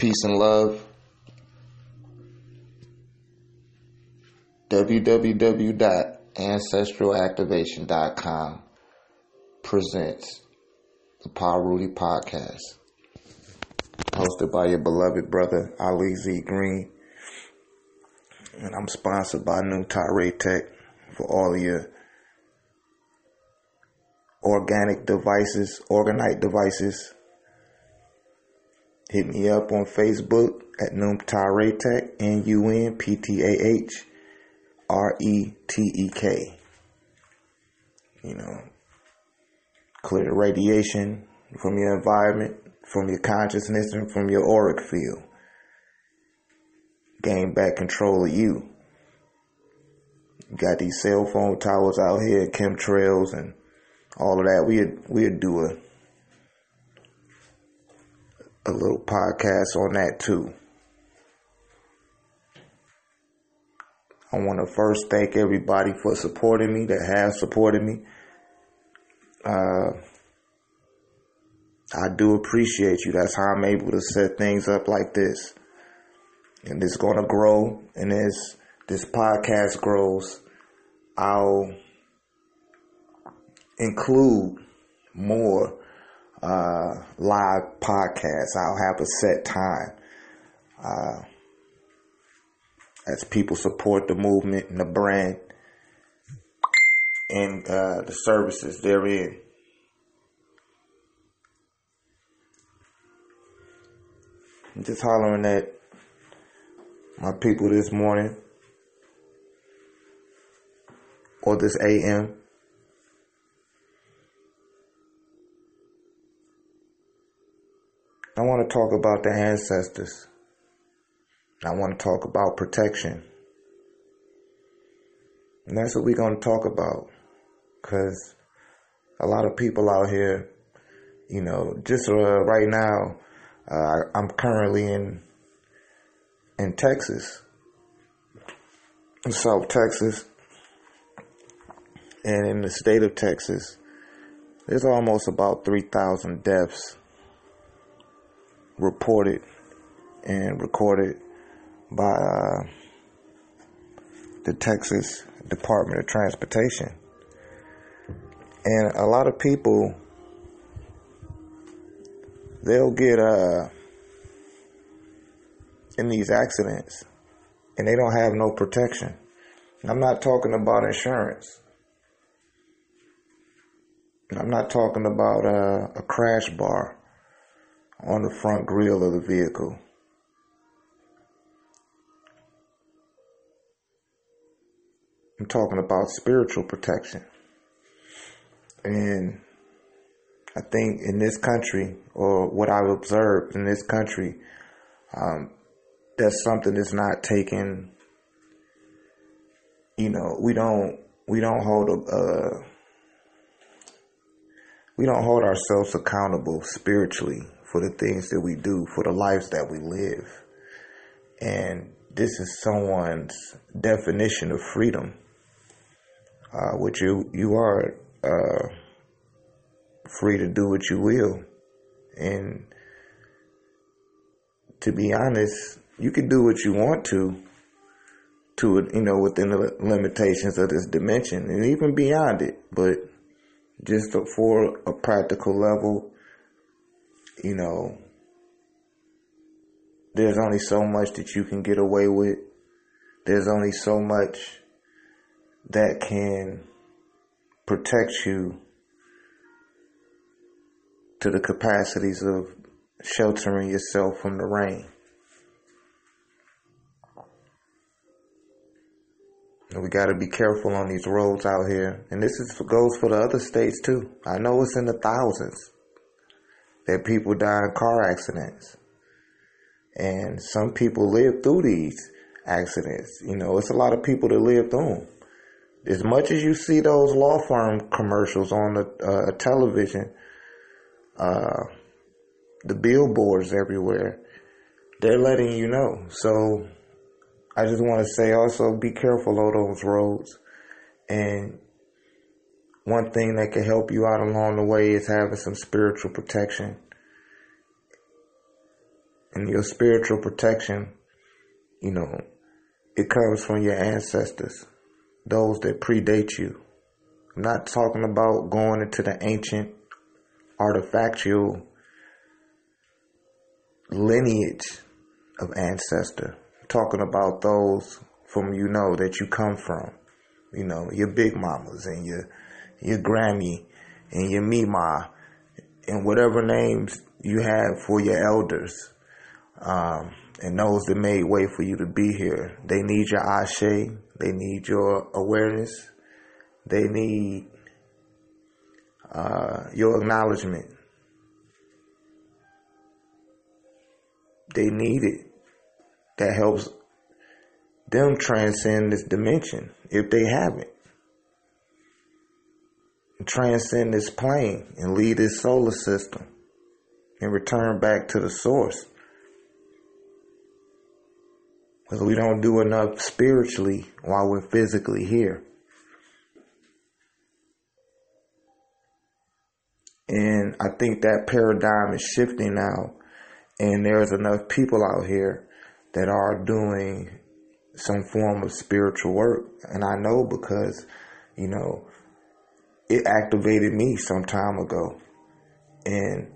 Peace and love. www.ancestralactivation.com presents the PaRuwty Podcast, hosted by your beloved brother Ali Z Green, and I'm sponsored by New Tirade Tech for all your organic devices, orgonite devices. Hit me up on Facebook at Num Tirade Tech, N U N P T A H R E T E K. You know, clear the radiation from your environment, from your consciousness, and from your auric field. Gain back control of you. You got these cell phone towers out here, chemtrails, and all of that. We'd we'd do a a little podcast on that too. I want to first thank everybody for supporting me that has supported me. Uh, I do appreciate you. That's how I'm able to set things up like this. And it's going to grow. And as this podcast grows, I'll include more uh, live podcasts. I'll have a set time. Uh, as people support the movement and the brand and uh, the services therein. I'm just hollering at my people this morning or this AM. Want to talk about the ancestors. I want to talk about protection. And that's what we're going to talk about. Because a lot of people out here, you know, just uh, right now, uh, I'm currently in in Texas, in South Texas, and in the state of Texas, there's almost about 3,000 deaths reported and recorded by uh, the Texas Department of Transportation. And a lot of people, they'll get uh, in these accidents and they don't have no protection. I'm not talking about insurance. I'm not talking about uh, a crash bar on the front grille of the vehicle. I'm talking about spiritual protection. And I think in this country, or what I've observed in this country, um, that's something that's not taken. You know, we don't we don't hold a we don't hold ourselves accountable spiritually for the things that we do, for the lives that we live, and this is someone's definition of freedom uh, which you you are uh, free to do what you will, and to be honest, you can do what you want to, to you know within the limitations of this dimension and even beyond it. But just for a practical level, you know, there's only so much that you can get away with. There's only so much that can protect you to the capacities of sheltering yourself from the rain. And we got to be careful on these roads out here. And this is, goes for the other states too. I know it's in the thousands that people die in car accidents. And some people live through these accidents. You know, it's a lot of people that live through them as much as you see those law firm commercials on the uh, television, uh, the billboards everywhere, they're letting you know. So I just want to say also be careful on those roads. And one thing that can help you out along the way is having some spiritual protection. And your spiritual protection, you know, it comes from your ancestors, those that predate you. I'm not talking about going into the ancient artifactual lineage of ancestor. I'm talking about those from you know that you come from. You know, your big mamas and your your Grammy and your Mima and whatever names you have for your elders. Um, and those that made way for you to be here. They need your ashe. They need your awareness. They need uh, your acknowledgement. They need it. That helps them transcend this dimension if they haven't. Transcend this plane and leave this solar system and return back to the source. Because we don't do enough spiritually while we're physically here. And I think that paradigm is shifting now. And there's enough people out here that are doing some form of spiritual work. And I know because, you know, it activated me some time ago. And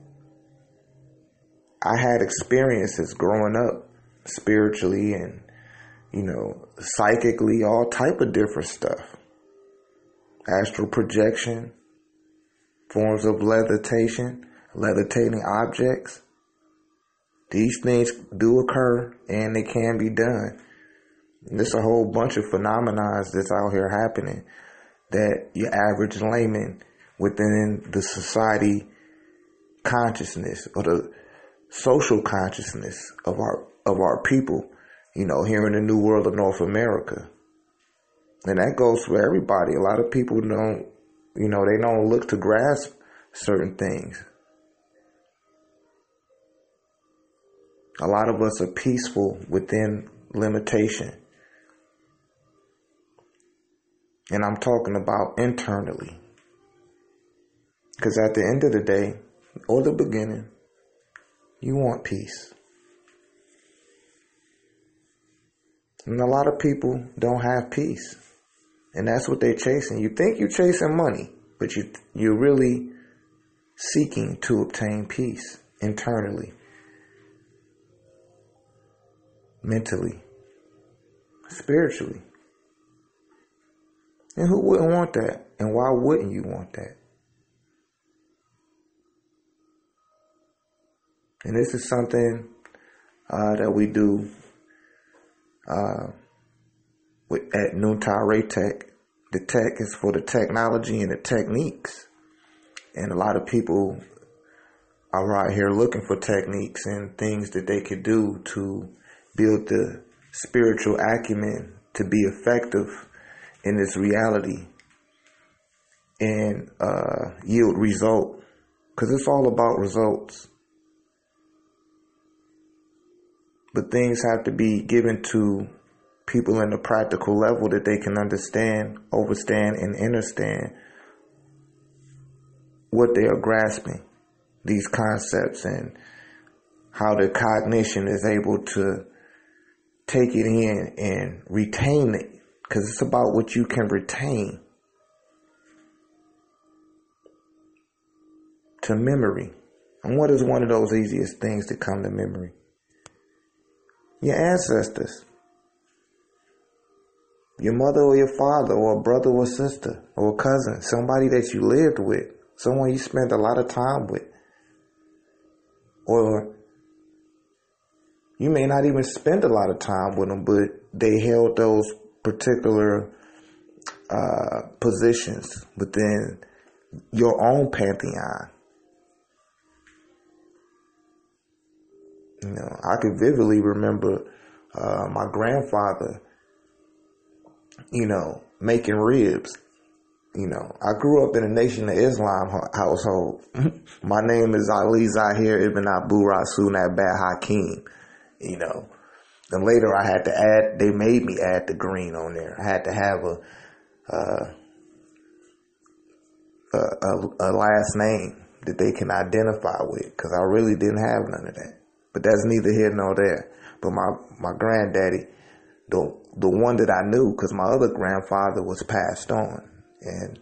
I had experiences growing up spiritually and you know psychically all type of different stuff. Astral projection forms of levitation levitating objects. These things do occur and they can be done. And there's a whole bunch of phenomena that's out here happening that your average layman within the society consciousness or the social consciousness of our of our people, you know, here in the new world of North America. And that goes for everybody. A lot of people don't, you know, they don't look to grasp certain things. A lot of us are peaceful within limitation. And I'm talking about internally. Because at the end of the day, or the beginning, you want peace. And a lot of people don't have peace. And that's what they're chasing. You think you're chasing money, but you you're really seeking to obtain peace internally, mentally, spiritually. And who wouldn't want that? And why wouldn't you want that? And this is something uh, that we do uh, with, at Noontide Ray Tech. The tech is for the technology and the techniques. And a lot of people are out here looking for techniques and things that they could do to build the spiritual acumen to be effective in this reality and uh, yield result. Because it's all about results. but things have to be given to people in a practical level that they can understand, overstand, and understand what they are grasping, these concepts, and how the cognition is able to take it in and retain it. Because it's about what you can retain to memory. And what is one of those easiest things to come to memory? your ancestors, your mother or your father, or a brother or sister, or a cousin, somebody that you lived with, someone you spent a lot of time with. Or you may not even spend a lot of time with them, but they held those particular uh, positions within your own pantheon. You know, I could vividly remember uh, my grandfather, you know, making ribs. You know, I grew up in a Nation of Islam household. my name is Ali Zahir Ibn Abu Rasul Bad Hakim. You know, then later I had to add. They made me add the green on there. I had to have a uh, a, a, a last name that they can identify with because I really didn't have none of that. But that's neither here nor there. But my, my granddaddy, the, the one that I knew, because my other grandfather was passed on. And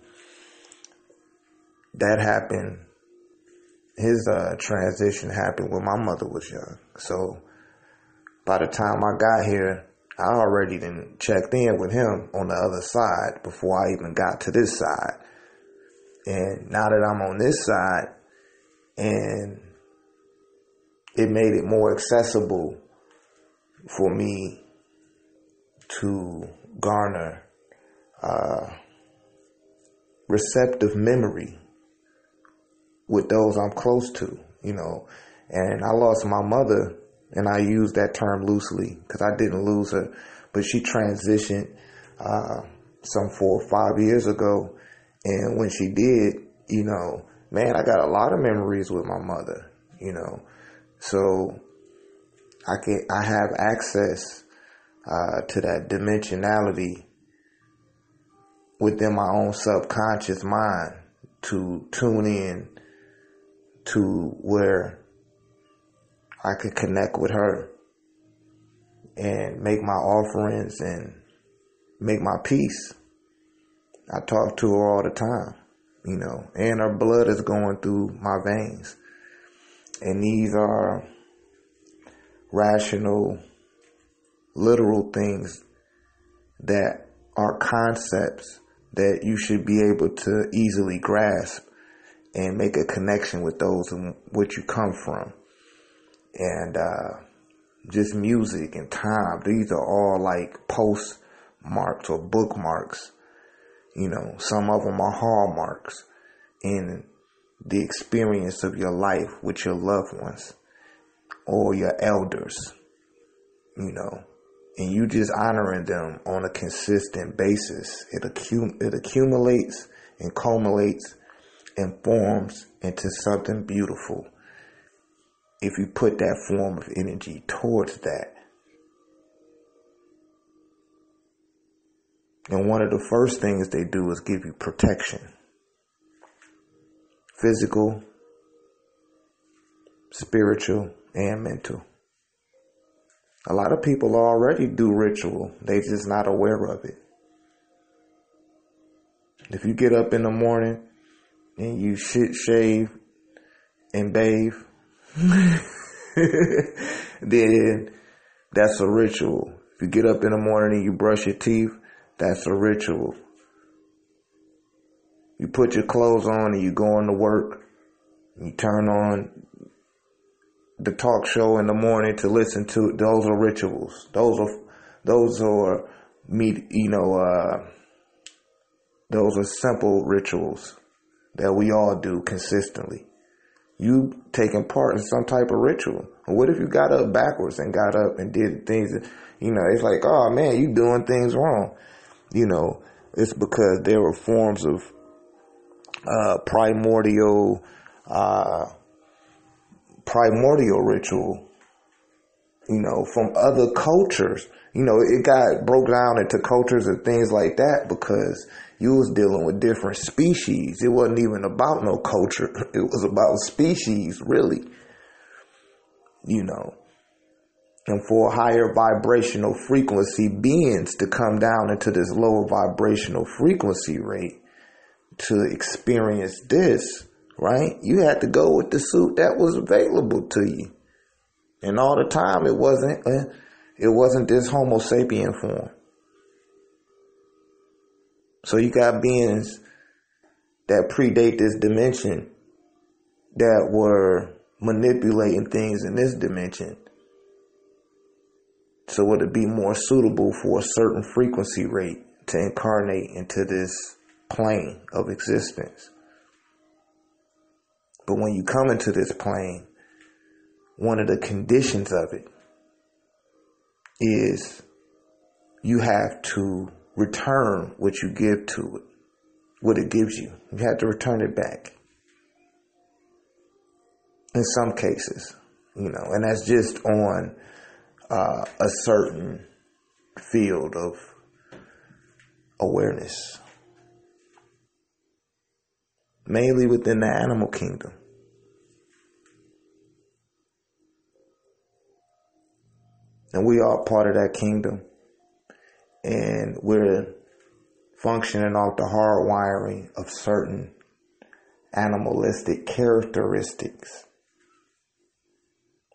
that happened, his uh, transition happened when my mother was young. So by the time I got here, I already then checked in with him on the other side before I even got to this side. And now that I'm on this side, and it made it more accessible for me to garner uh, receptive memory with those I'm close to, you know. And I lost my mother and I use that term loosely because I didn't lose her, but she transitioned uh, some four or five years ago, and when she did, you know, man, I got a lot of memories with my mother, you know, so I can I have access uh, to that dimensionality within my own subconscious mind to tune in to where I could connect with her and make my offerings and make my peace. I talk to her all the time, you know, and her blood is going through my veins. And these are rational, literal things that are concepts that you should be able to easily grasp and make a connection with those in which you come from and uh, just music and time. These are all like postmarks or bookmarks. You know, some of them are hallmarks in the experience of your life with your loved ones or your elders. You know, and you just honoring them on a consistent basis. It accum- it accumulates and culminates and forms into something beautiful if you put that form of energy towards that. And one of the first things they do is give you protection physical, spiritual, and mental. A lot of people already do ritual, they just not aware of it. If you get up in the morning and you shit, shave, and bathe, then that's a ritual. If you get up in the morning and you brush your teeth, that's a ritual. You put your clothes on and you go into work, you turn on the talk show in the morning to listen to those are rituals. Those are those are me you know uh, those are simple rituals that we all do consistently you taking part in some type of ritual. What if you got up backwards and got up and did things you know, it's like, oh man, you doing things wrong. You know, it's because there were forms of uh, primordial, uh, primordial ritual, you know, from other cultures. You know, it got broke down into cultures and things like that because you was dealing with different species. It wasn't even about no culture. It was about species, really. You know. And for higher vibrational frequency beings to come down into this lower vibrational frequency rate to experience this, right? You had to go with the suit that was available to you. And all the time it wasn't uh, it wasn't this homo sapien form. So you got beings that predate this dimension that were manipulating things in this dimension. So would it be more suitable for a certain frequency rate to incarnate into this plane of existence? But when you come into this plane, one of the conditions of it is you have to return what you give to it, what it gives you. You have to return it back. In some cases, you know, and that's just on uh, a certain field of awareness, mainly within the animal kingdom. And we are part of that kingdom. And we're functioning off the hardwiring of certain animalistic characteristics.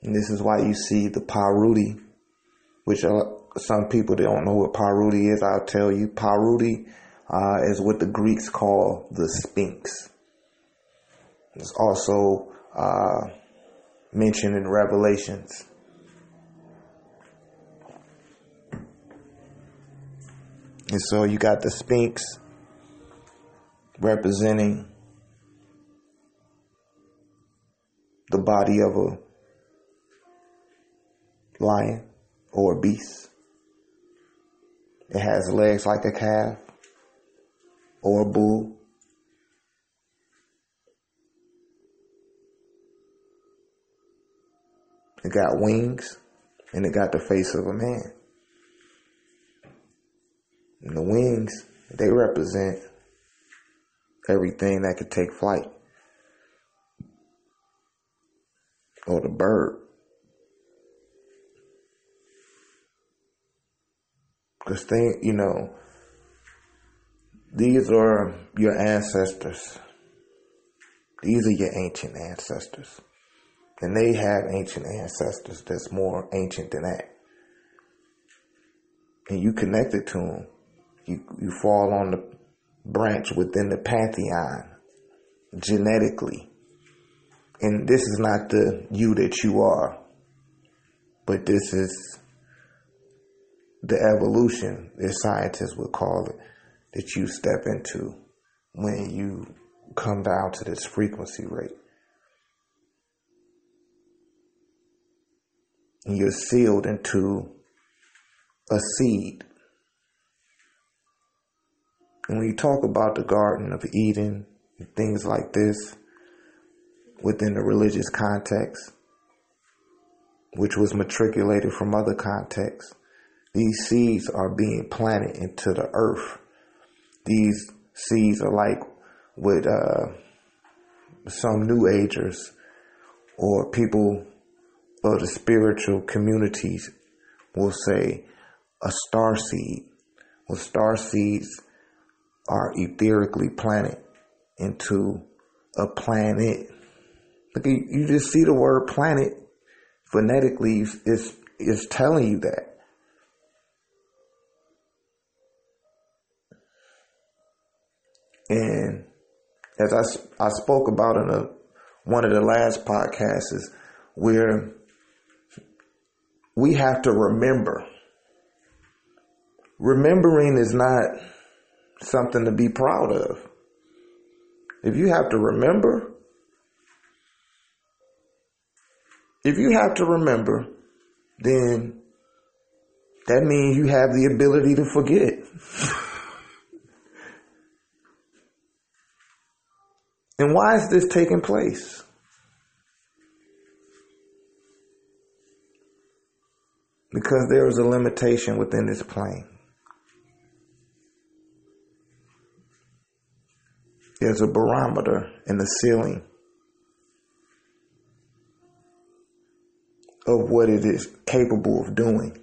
And this is why you see the Paruti, which are, some people don't know what Paruti is. I'll tell you. Paruti uh, is what the Greeks call the Sphinx. It's also uh, mentioned in Revelations. And so you got the Sphinx representing the body of a lion or a beast. It has legs like a calf or a bull. It got wings and it got the face of a man. And the wings, they represent everything that could take flight. Or the bird. Because thing, you know, these are your ancestors. These are your ancient ancestors. And they have ancient ancestors that's more ancient than that. And you connected to them. You, you fall on the branch within the pantheon genetically. And this is not the you that you are, but this is the evolution, as scientists would call it, that you step into when you come down to this frequency rate. And you're sealed into a seed. When you talk about the Garden of Eden and things like this within the religious context, which was matriculated from other contexts, these seeds are being planted into the earth. These seeds are like with uh, some New Agers or people of the spiritual communities will say a star seed. Well, star seeds are etherically planted into a planet. Look, you just see the word planet phonetically is is telling you that. And as I, I spoke about in a, one of the last podcasts, is where we have to remember. Remembering is not something to be proud of. If you have to remember, if you have to remember, then that means you have the ability to forget. And why is this taking place? Because there is a limitation within this plane. There's a barometer in the ceiling of what it is capable of doing.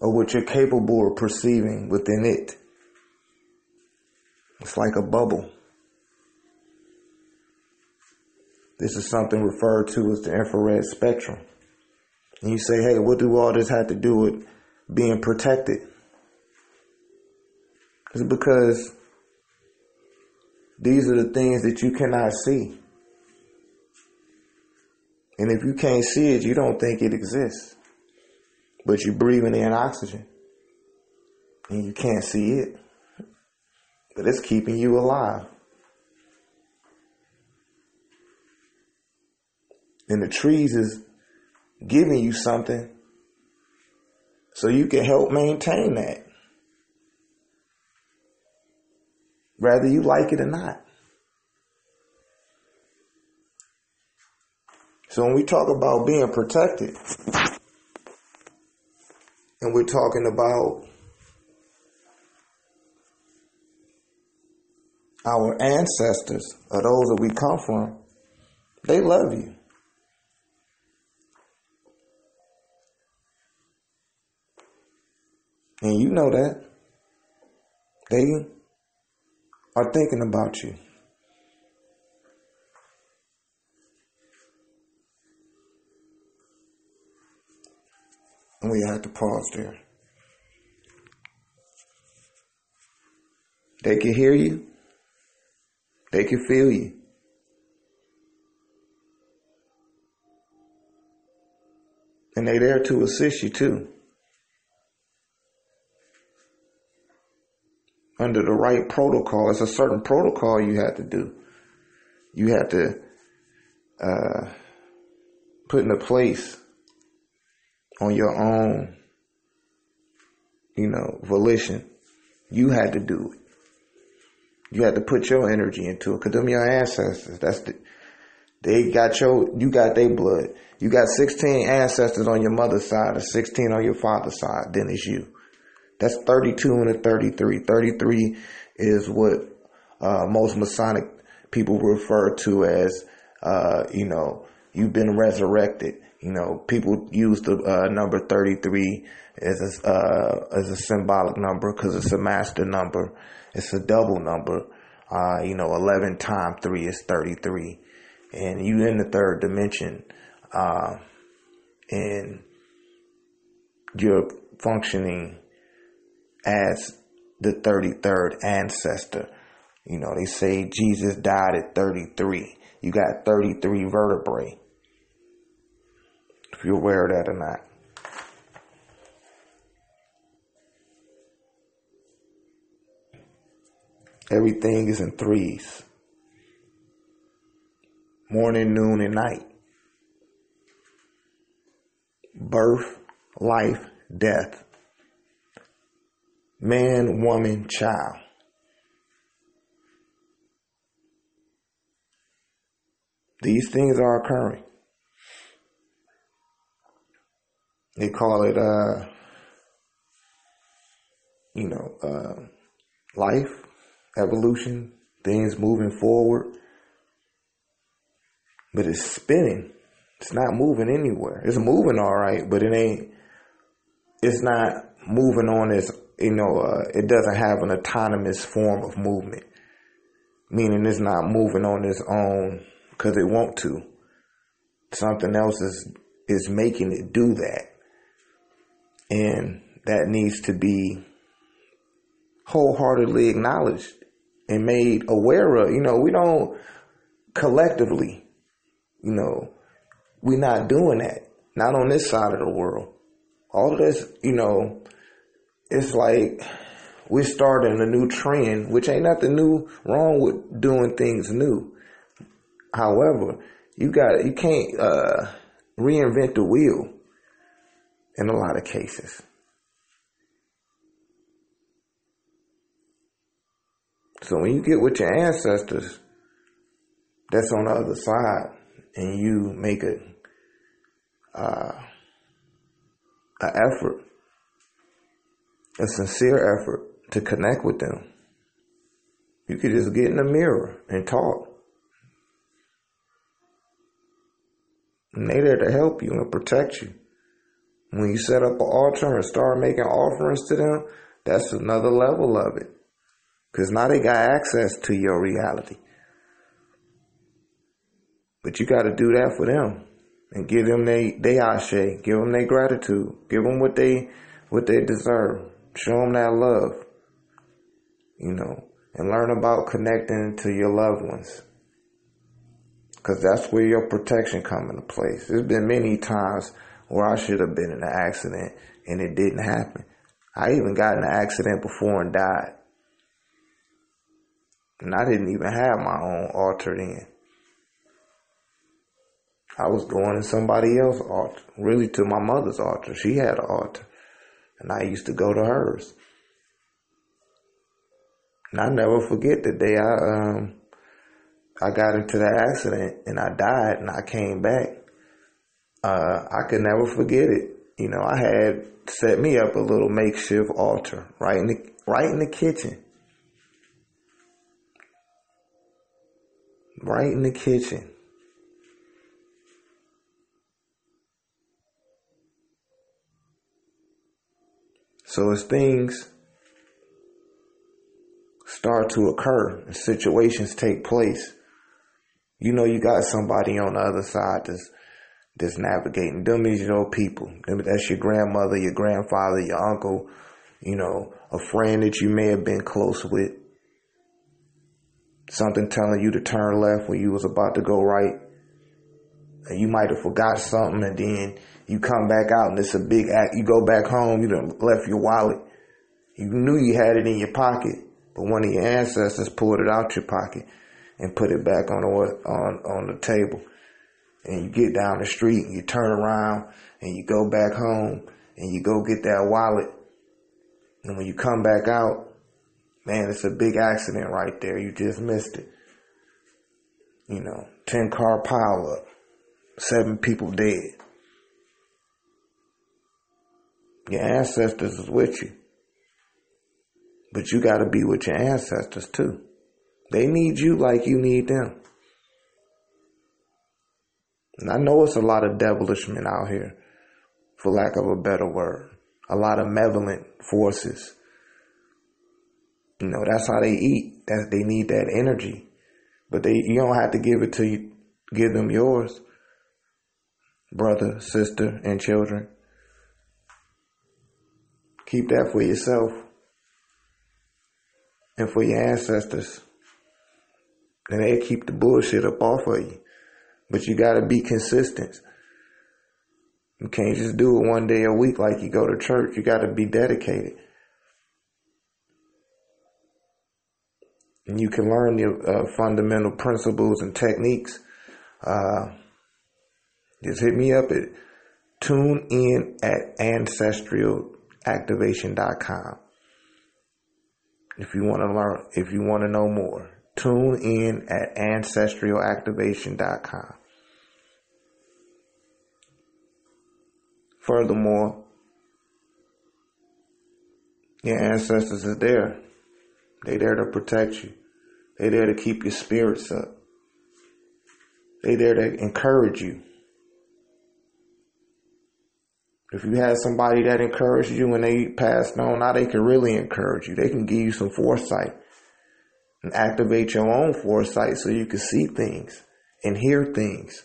Or what you're capable of perceiving within it. It's like a bubble. This is something referred to as the infrared spectrum. And you say, hey, what do all this have to do with being protected? It's because these are the things that you cannot see. And if you can't see it, you don't think it exists. But you're breathing in oxygen. And you can't see it but it's keeping you alive. And the trees is giving you something so you can help maintain that. whether you like it or not. So when we talk about being protected, and we're talking about our ancestors or those that we come from, they love you. And you know that. They are thinking about you. And we have to pause there. They can hear you. They can feel you. And they're there to assist you too. Under the right protocol, it's a certain protocol you have to do. You have to uh, put into place on your own, you know, volition. You had to do it. You had to put your energy into it. Cause them your ancestors. That's the, they got your, you got their blood. You got 16 ancestors on your mother's side or 16 on your father's side. Then it's you. That's 32 and a 33. 33 is what, uh, most Masonic people refer to as, uh, you know, you've been resurrected. You know, people use the uh, number 33 as a, uh, as a symbolic number because it's a master number. It's a double number. Uh, you know, 11 times 3 is 33. And you in the third dimension. Uh, and you're functioning as the 33rd ancestor. You know, they say Jesus died at 33. You got 33 vertebrae. If you're aware of that or not. Everything is in threes morning, noon, and night. Birth, life, death. Man, woman, child. These things are occurring. They call it, uh, you know, uh, life evolution, things moving forward. But it's spinning. It's not moving anywhere. It's moving all right, but it ain't, it's not moving on its, you know, uh, it doesn't have an autonomous form of movement. Meaning it's not moving on its own because it want to. Something else is, is making it do that. And that needs to be wholeheartedly acknowledged and made aware of. You know, we don't collectively, you know, we're not doing that. Not on this side of the world. All of this, you know, it's like we're starting a new trend, which ain't nothing new wrong with doing things new. However, you got you can't uh, reinvent the wheel in a lot of cases. So when you get with your ancestors, that's on the other side, and you make a uh, an effort, a sincere effort to connect with them. You could just get in the mirror and talk. And they there to help you and protect you. When you set up an altar and start making offerings to them, that's another level of it. Because now they got access to your reality. But you got to do that for them and give them they they ashe, give them their gratitude, give them what they what they deserve, show them that love, you know, and learn about connecting to your loved ones. Cause that's where your protection come into place. There's been many times where I should have been in an accident and it didn't happen. I even got in an accident before and died. And I didn't even have my own altar then. I was going to somebody else's altar, really to my mother's altar. She had an altar. And I used to go to hers. And I never forget the day I um I got into that accident and I died and I came back. Uh, I could never forget it. You know, I had set me up a little makeshift altar right in the right in the kitchen. right in the kitchen. So as things start to occur and situations take place, you know you got somebody on the other side that's that's navigating. Them is your people. That's your grandmother, your grandfather, your uncle, you know, a friend that you may have been close with. Something telling you to turn left when you was about to go right. And you might have forgot something and then you come back out and it's a big act. You go back home, you done left your wallet. You knew you had it in your pocket, but one of your ancestors pulled it out your pocket and put it back on the, on, on the table. And you get down the street and you turn around and you go back home and you go get that wallet. And when you come back out, man, it's a big accident right there. You just missed it. You know, 10 car pile up, seven people dead. Your ancestors is with you. But you got to be with your ancestors too. They need you like you need them. And I know it's a lot of devilish men out here, for lack of a better word. A lot of malevolent forces. You know, that's how they eat. That they need that energy. But they you don't have to give it to you give them yours. Brother, sister, and children. Keep that for yourself and for your ancestors. And they keep the bullshit up off of you. But you gotta be consistent. You can't just do it one day a week like you go to church. You gotta be dedicated. And you can learn the uh, fundamental principles and techniques. Uh, just hit me up at tune in at ancestral activation.com. If you want to learn, if you want to know more, tune in at ancestralactivation.com. Furthermore, your ancestors are there. They're there to protect you. They're there to keep your spirits up. They're there to encourage you. If you had somebody that encouraged you when they passed on, now they can really encourage you. They can give you some foresight and activate your own foresight so you can see things and hear things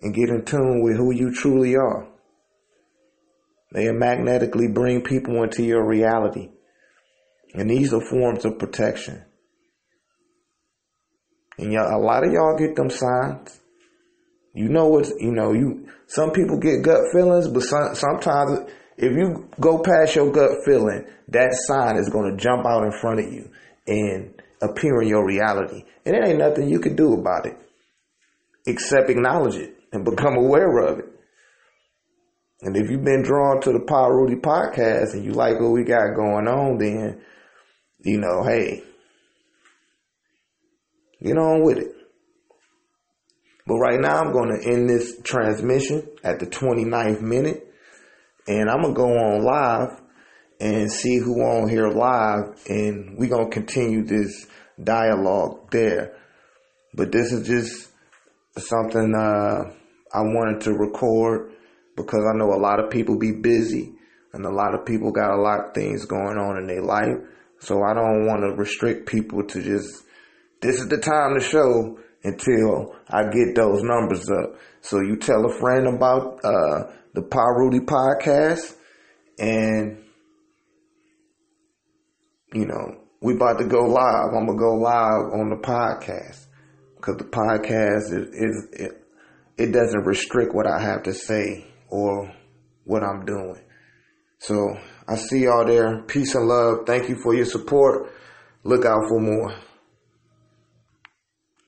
and get in tune with who you truly are. They magnetically bring people into your reality. And these are forms of protection. And y'all, a lot of y'all get them signs. You know what's, you know, you, some people get gut feelings, but some, sometimes if you go past your gut feeling, that sign is going to jump out in front of you and appear in your reality. And it ain't nothing you can do about it except acknowledge it and become aware of it. And if you've been drawn to the PaRuwty podcast and you like what we got going on, then, you know, hey, get on with it. But right now I'm going to end this transmission at the 29th minute and I'm going to go on live and see who on here live and we're going to continue this dialogue there. But this is just something uh, I wanted to record because I know a lot of people be busy and a lot of people got a lot of things going on in their life. So I don't want to restrict people to just, this is the time to show until I get those numbers up. So you tell a friend about uh, the PaRuwty podcast, and you know we about to go live. I'm gonna go live on the podcast because the podcast is, is it, it doesn't restrict what I have to say or what I'm doing. So I see y'all there. Peace and love. Thank you for your support. Look out for more.